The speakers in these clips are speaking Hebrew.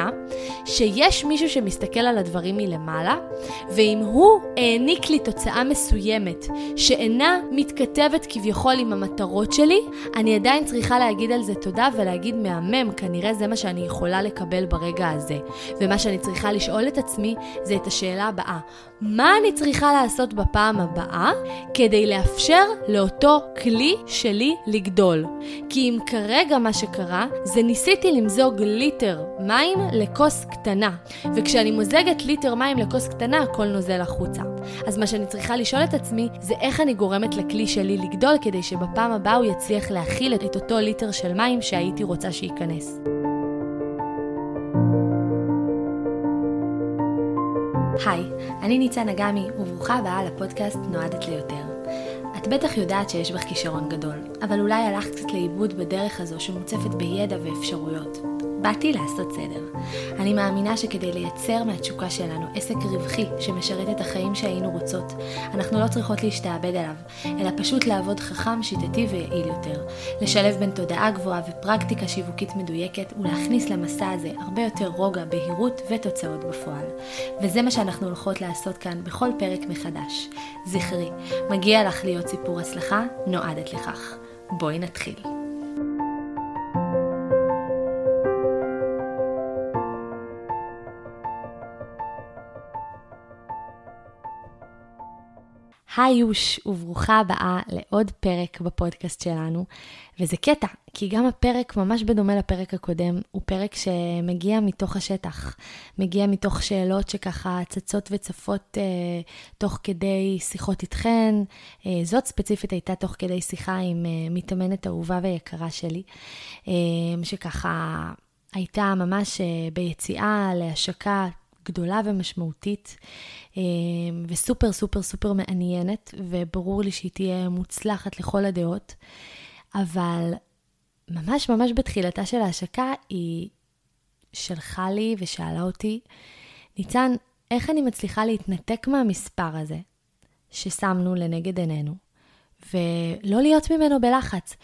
הבנה שיש מישהו שמסתכל על הדברים מלמעלה, ואם הוא העניק לי תוצאה מסוימת שאינה מתכתבת כביכול עם המטרות שלי, אני עדיין צריכה להגיד על זה תודה ולהגיד מהמם, כנראה זה מה שאני יכולה לקבל ברגע הזה. ומה שאני צריכה לשאול את עצמי זה את השאלה הבאה, מה אני צריכה לעשות בפעם הבאה כדי לאפשר לאותו כלי שלי לגדול? כי אם כרגע מה שקרה זה ניסיתי למזוג ליטר מים לכוס קטנה, וכשאני מוזגת ליטר מים לכוס קטנה הכל נוזל החוצה. אז מה שאני צריכה לשאול את עצמי זה איך אני גורמת לכלי שלי לגדול כדי שבפעם הבאה הוא יצליח להכיל את אותו ליטר של מים שהייתי רוצה שייכנס. היי, אני ניצן אגמי, וברוכה הבאה לפודקאסט נועדת ליותר. את בטח יודעת שיש בך כישרון גדול, אבל אולי הלכת קצת לאיבוד בדרך הזו שמוצפת בידע ואפשרויות. באתי לעשות סדר. אני מאמינה שכדי לייצר מהתשוקה שלנו עסק רווחי שמשרת את החיים שהיינו רוצות, אנחנו לא צריכות להשתעבד עליו, אלא פשוט לעבוד חכם, שיטתי ויעיל יותר. לשלב בין תודעה גבוהה ופרקטיקה שיווקית מדויקת, ולהכניס למסע הזה הרבה יותר רוגע, בהירות ותוצאות בפועל. וזה מה שאנחנו הולכות לעשות כאן בכל פרק מחדש. זכרי, מגיע לך להיות סיפור הצלחה, נועדת לכך. בואי נתחיל. היוש וברוכה הבאה לעוד פרק בפודקאסט שלנו. וזה קטע, כי גם הפרק, ממש בדומה לפרק הקודם, הוא פרק שמגיע מתוך השטח. מגיע מתוך שאלות שככה צצות וצפות אה, תוך כדי שיחות איתכן. אה, זאת ספציפית הייתה תוך כדי שיחה עם אה, מתאמנת אהובה ויקרה שלי, אה, שככה הייתה ממש אה, ביציאה להשקה גדולה ומשמעותית, אה, וסופר סופר סופר מעניינת, וברור לי שהיא תהיה מוצלחת לכל הדעות, אבל ממש ממש בתחילתה של ההשקה היא שלחה לי ושאלה אותי, ניצן, איך אני מצליחה להתנתק מהמספר הזה ששמנו לנגד עינינו, ולא להיות ממנו בלחץ.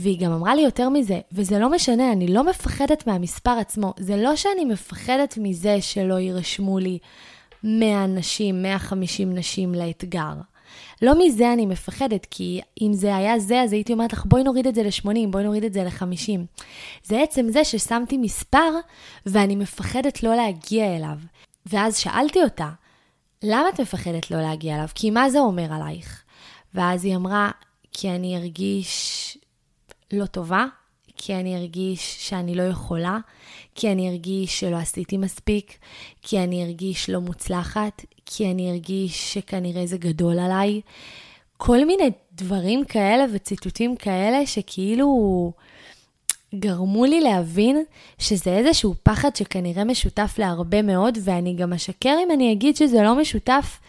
והיא גם אמרה לי יותר מזה, וזה לא משנה, אני לא מפחדת מהמספר עצמו. זה לא שאני מפחדת מזה שלא יירשמו לי 100 נשים, 150 נשים לאתגר. לא מזה אני מפחדת, כי אם זה היה זה, אז הייתי אומרת לך, בואי נוריד את זה ל-80, בואי נוריד את זה ל-50. זה עצם זה ששמתי מספר, ואני מפחדת לא להגיע אליו. ואז שאלתי אותה, למה את מפחדת לא להגיע אליו? כי מה זה אומר עלייך? ואז היא אמרה, כי אני ארגיש לא טובה, כי אני ארגיש שאני לא יכולה, כי אני ארגיש שלא עשיתי מספיק, כי אני ארגיש לא מוצלחת, כי אני ארגיש שכנראה זה גדול עליי. כל מיני דברים כאלה וציטוטים כאלה שכאילו גרמו לי להבין שזה איזשהו פחד שכנראה משותף להרבה מאוד, ואני גם אשקר אם אני אגיד שזה לא משותף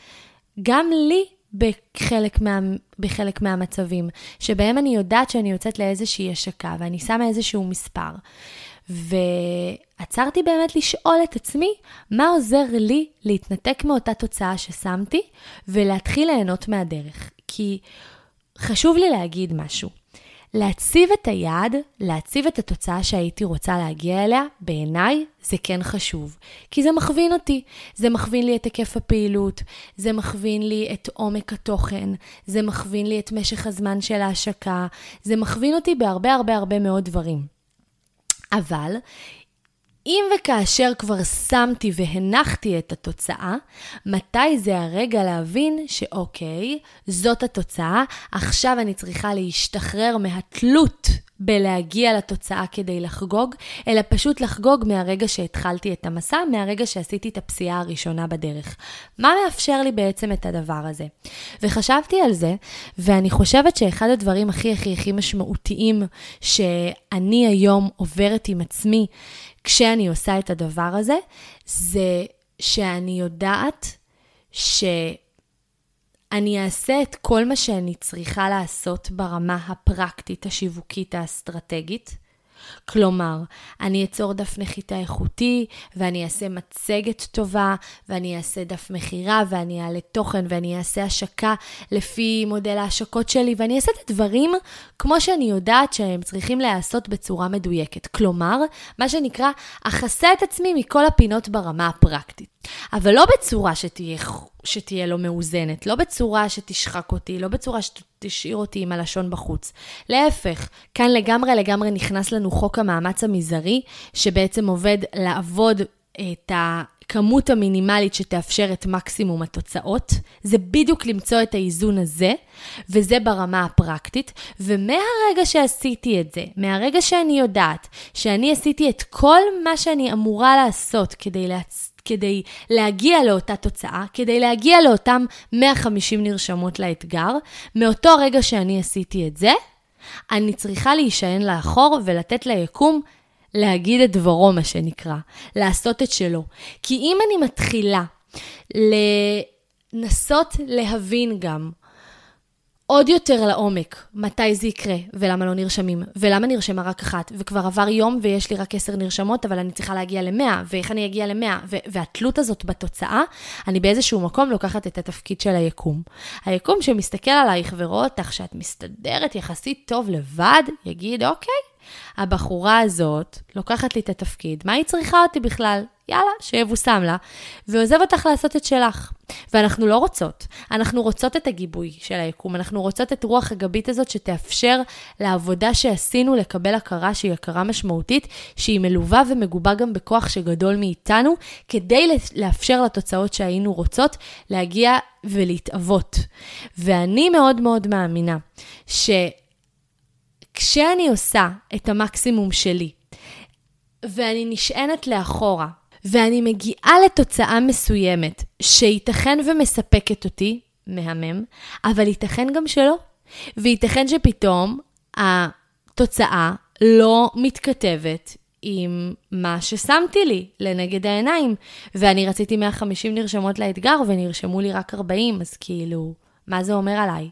גם לי בחלק, מה, בחלק מהמצבים, שבהם אני יודעת שאני יוצאת לאיזושהי השקה ואני שמה איזשהו מספר. ועצרתי באמת לשאול את עצמי מה עוזר לי להתנתק מאותה תוצאה ששמתי ולהתחיל ליהנות מהדרך. כי חשוב לי להגיד משהו. להציב את היעד, להציב את התוצאה שהייתי רוצה להגיע אליה, בעיניי זה כן חשוב. כי זה מכווין אותי. זה מכווין לי את היקף הפעילות, זה מכווין לי את עומק התוכן, זה מכווין לי את משך הזמן של ההשקה, זה מכווין אותי בהרבה הרבה הרבה מאוד דברים. אבל אם וכאשר כבר שמתי והנחתי את התוצאה, מתי זה הרגע להבין שאוקיי, זאת התוצאה, עכשיו אני צריכה להשתחרר מהתלות בלהגיע לתוצאה כדי לחגוג, אלא פשוט לחגוג מהרגע שהתחלתי את המסע, מהרגע שעשיתי את הפסיעה הראשונה בדרך. מה מאפשר לי בעצם את הדבר הזה? וחשבתי על זה, ואני חושבת שאחד הדברים הכי הכי הכי משמעותיים שאני היום עוברת עם עצמי, כשאני עושה את הדבר הזה, זה שאני יודעת שאני אעשה את כל מה שאני צריכה לעשות ברמה הפרקטית, השיווקית, האסטרטגית, כלומר, אני אצור דף נחיתה איכותי, ואני אעשה מצגת טובה, ואני אעשה דף מכירה, ואני אעלה תוכן, ואני אעשה השקה לפי מודל ההשקות שלי, ואני אעשה את הדברים כמו שאני יודעת שהם צריכים להיעשות בצורה מדויקת. כלומר, מה שנקרא, אכסה את עצמי מכל הפינות ברמה הפרקטית. אבל לא בצורה שתהיה, שתהיה לא מאוזנת, לא בצורה שתשחק אותי, לא בצורה שתשאיר אותי עם הלשון בחוץ. להפך, כאן לגמרי לגמרי נכנס לנו חוק המאמץ המזערי, שבעצם עובד לעבוד את הכמות המינימלית שתאפשר את מקסימום התוצאות. זה בדיוק למצוא את האיזון הזה, וזה ברמה הפרקטית. ומהרגע שעשיתי את זה, מהרגע שאני יודעת שאני עשיתי את כל מה שאני אמורה לעשות כדי להצ... כדי להגיע לאותה תוצאה, כדי להגיע לאותם 150 נרשמות לאתגר, מאותו רגע שאני עשיתי את זה, אני צריכה להישען לאחור ולתת ליקום להגיד את דברו, מה שנקרא, לעשות את שלו. כי אם אני מתחילה לנסות להבין גם עוד יותר לעומק מתי זה יקרה ולמה לא נרשמים, ולמה נרשמה רק אחת, וכבר עבר יום ויש לי רק עשר נרשמות, אבל אני צריכה להגיע למאה, ואיך אני אגיע למאה, והתלות הזאת בתוצאה, אני באיזשהו מקום לוקחת את התפקיד של היקום. היקום שמסתכל עלייך ורואה אותך שאת מסתדרת יחסית טוב לבד, יגיד, אוקיי, הבחורה הזאת לוקחת לי את התפקיד, מה היא צריכה אותי בכלל? יאללה, שיבושם לה, ועוזב אותך לעשות את שלך. ואנחנו לא רוצות, אנחנו רוצות את הגיבוי של היקום, אנחנו רוצות את רוח הגבית הזאת שתאפשר לעבודה שעשינו לקבל הכרה שהיא הכרה משמעותית, שהיא מלווה ומגובה גם בכוח שגדול מאיתנו, כדי לאפשר לתוצאות שהיינו רוצות להגיע ולהתאבות. ואני מאוד מאוד מאמינה שכשאני עושה את המקסימום שלי, ואני נשענת לאחורה, ואני מגיעה לתוצאה מסוימת שייתכן ומספקת אותי, מהמם, אבל ייתכן גם שלא. וייתכן שפתאום התוצאה לא מתכתבת עם מה ששמתי לי לנגד העיניים. ואני רציתי 150 נרשמות לאתגר ונרשמו לי רק 40, אז כאילו, מה זה אומר עליי?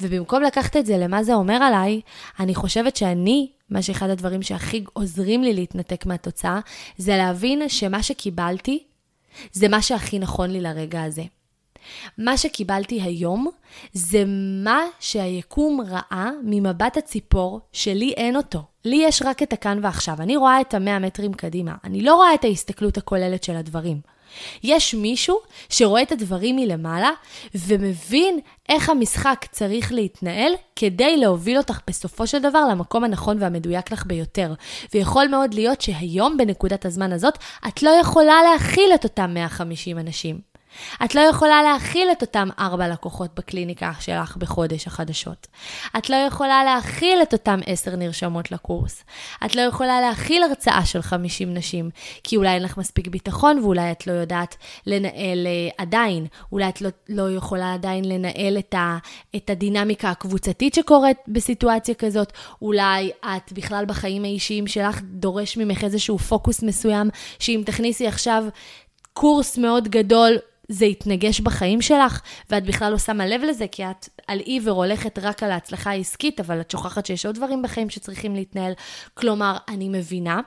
ובמקום לקחת את זה למה זה אומר עליי, אני חושבת שאני מה שאחד הדברים שהכי עוזרים לי להתנתק מהתוצאה, זה להבין שמה שקיבלתי, זה מה שהכי נכון לי לרגע הזה. מה שקיבלתי היום, זה מה שהיקום ראה ממבט הציפור שלי אין אותו. לי יש רק את הכאן ועכשיו. אני רואה את המאה מטרים קדימה. אני לא רואה את ההסתכלות הכוללת של הדברים. יש מישהו שרואה את הדברים מלמעלה ומבין איך המשחק צריך להתנהל כדי להוביל אותך בסופו של דבר למקום הנכון והמדויק לך ביותר. ויכול מאוד להיות שהיום, בנקודת הזמן הזאת, את לא יכולה להכיל את אותם 150 אנשים. את לא יכולה להכיל את אותם ארבע לקוחות בקליניקה שלך בחודש החדשות. את לא יכולה להכיל את אותם עשר נרשמות לקורס. את לא יכולה להכיל הרצאה של 50 נשים, כי אולי אין לך מספיק ביטחון ואולי את לא יודעת לנהל uh, עדיין. אולי את לא, לא יכולה עדיין לנהל את, ה, את הדינמיקה הקבוצתית שקורית בסיטואציה כזאת. אולי את בכלל בחיים האישיים שלך דורש ממך איזשהו פוקוס מסוים, שאם תכניסי עכשיו קורס מאוד גדול, זה יתנגש בחיים שלך, ואת בכלל לא שמה לב לזה, כי את על עיוור הולכת רק על ההצלחה העסקית, אבל את שוכחת שיש עוד דברים בחיים שצריכים להתנהל. כלומר, אני מבינה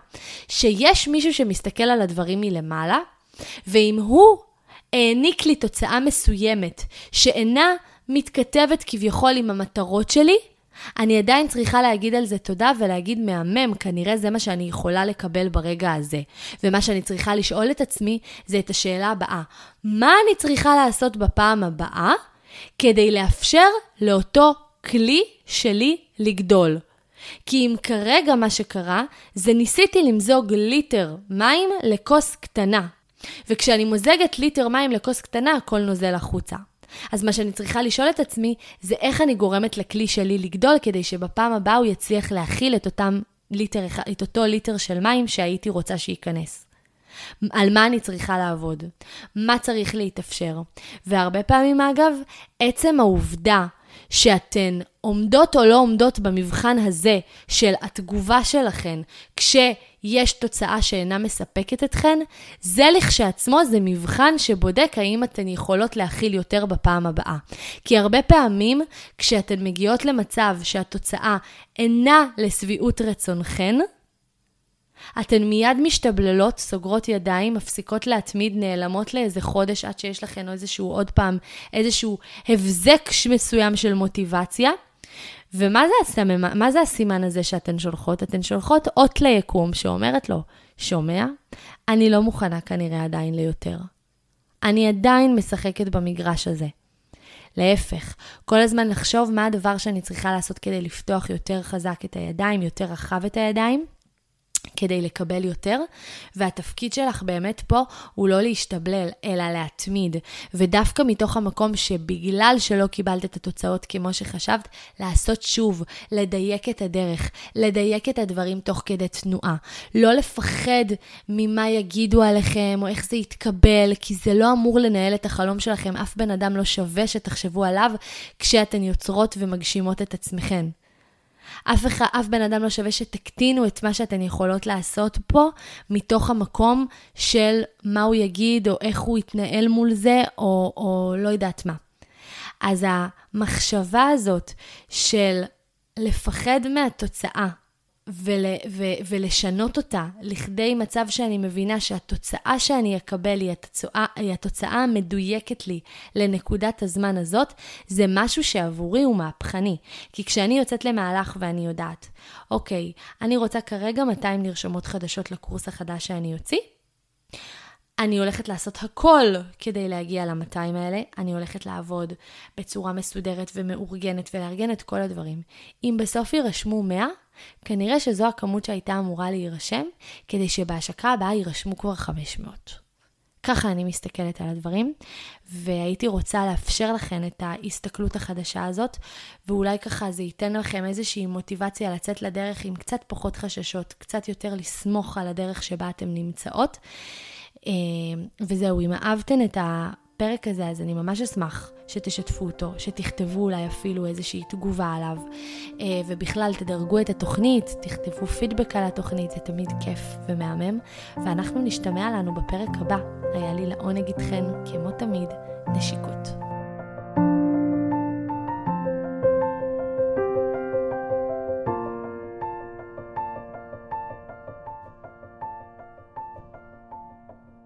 שיש מישהו שמסתכל על הדברים מלמעלה, ואם הוא העניק לי תוצאה מסוימת שאינה מתכתבת כביכול עם המטרות שלי, אני עדיין צריכה להגיד על זה תודה ולהגיד מהמם, כנראה זה מה שאני יכולה לקבל ברגע הזה. ומה שאני צריכה לשאול את עצמי זה את השאלה הבאה, מה אני צריכה לעשות בפעם הבאה כדי לאפשר לאותו כלי שלי לגדול? כי אם כרגע מה שקרה, זה ניסיתי למזוג ליטר מים לכוס קטנה. וכשאני מוזגת ליטר מים לכוס קטנה, הכל נוזל החוצה. אז מה שאני צריכה לשאול את עצמי, זה איך אני גורמת לכלי שלי לגדול, כדי שבפעם הבאה הוא יצליח להכיל את, אותם ליטר, את אותו ליטר של מים שהייתי רוצה שייכנס. על מה אני צריכה לעבוד, מה צריך להתאפשר. והרבה פעמים, אגב, עצם העובדה שאתן עומדות או לא עומדות במבחן הזה של התגובה שלכן כשיש תוצאה שאינה מספקת אתכן, זה לכשעצמו זה מבחן שבודק האם אתן יכולות להכיל יותר בפעם הבאה. כי הרבה פעמים כשאתן מגיעות למצב שהתוצאה אינה לשביעות רצונכן, אתן מיד משתבללות, סוגרות ידיים, מפסיקות להתמיד, נעלמות לאיזה חודש עד שיש לכן איזשהו, עוד פעם, איזשהו הבזק מסוים של מוטיבציה. ומה זה, הסממה, מה זה הסימן הזה שאתן שולחות? אתן שולחות אות ליקום שאומרת לו, שומע? אני לא מוכנה כנראה עדיין ליותר. אני עדיין משחקת במגרש הזה. להפך, כל הזמן לחשוב מה הדבר שאני צריכה לעשות כדי לפתוח יותר חזק את הידיים, יותר רחב את הידיים, כדי לקבל יותר, והתפקיד שלך באמת פה הוא לא להשתבלל, אלא להתמיד. ודווקא מתוך המקום שבגלל שלא קיבלת את התוצאות כמו שחשבת, לעשות שוב, לדייק את הדרך, לדייק את הדברים תוך כדי תנועה. לא לפחד ממה יגידו עליכם, או איך זה יתקבל, כי זה לא אמור לנהל את החלום שלכם. אף בן אדם לא שווה שתחשבו עליו כשאתן יוצרות ומגשימות את עצמכן. אף, אחד, אף בן אדם לא שווה שתקטינו את מה שאתן יכולות לעשות פה, מתוך המקום של מה הוא יגיד, או איך הוא יתנהל מול זה, או, או לא יודעת מה. אז המחשבה הזאת של לפחד מהתוצאה, ול, ו, ולשנות אותה לכדי מצב שאני מבינה שהתוצאה שאני אקבל היא התוצאה, היא התוצאה המדויקת לי לנקודת הזמן הזאת, זה משהו שעבורי הוא מהפכני. כי כשאני יוצאת למהלך ואני יודעת, אוקיי, אני רוצה כרגע 200 נרשמות חדשות לקורס החדש שאני אוציא, אני הולכת לעשות הכל כדי להגיע ל-200 האלה. אני הולכת לעבוד בצורה מסודרת ומאורגנת ולארגן את כל הדברים. אם בסוף יירשמו 100, כנראה שזו הכמות שהייתה אמורה להירשם, כדי שבהשקה הבאה יירשמו כבר 500. ככה אני מסתכלת על הדברים, והייתי רוצה לאפשר לכם את ההסתכלות החדשה הזאת, ואולי ככה זה ייתן לכם איזושהי מוטיבציה לצאת לדרך עם קצת פחות חששות, קצת יותר לסמוך על הדרך שבה אתן נמצאות. אה, וזהו, אם אהבתן את הפרק הזה, אז אני ממש אשמח שתשתפו אותו, שתכתבו אולי אפילו איזושהי תגובה עליו, אה, ובכלל תדרגו את התוכנית, תכתבו פידבק על התוכנית, זה תמיד כיף ומהמם, ואנחנו נשתמע לנו בפרק הבא. היה לי לעונג איתכן, כמו תמיד, נשיקות.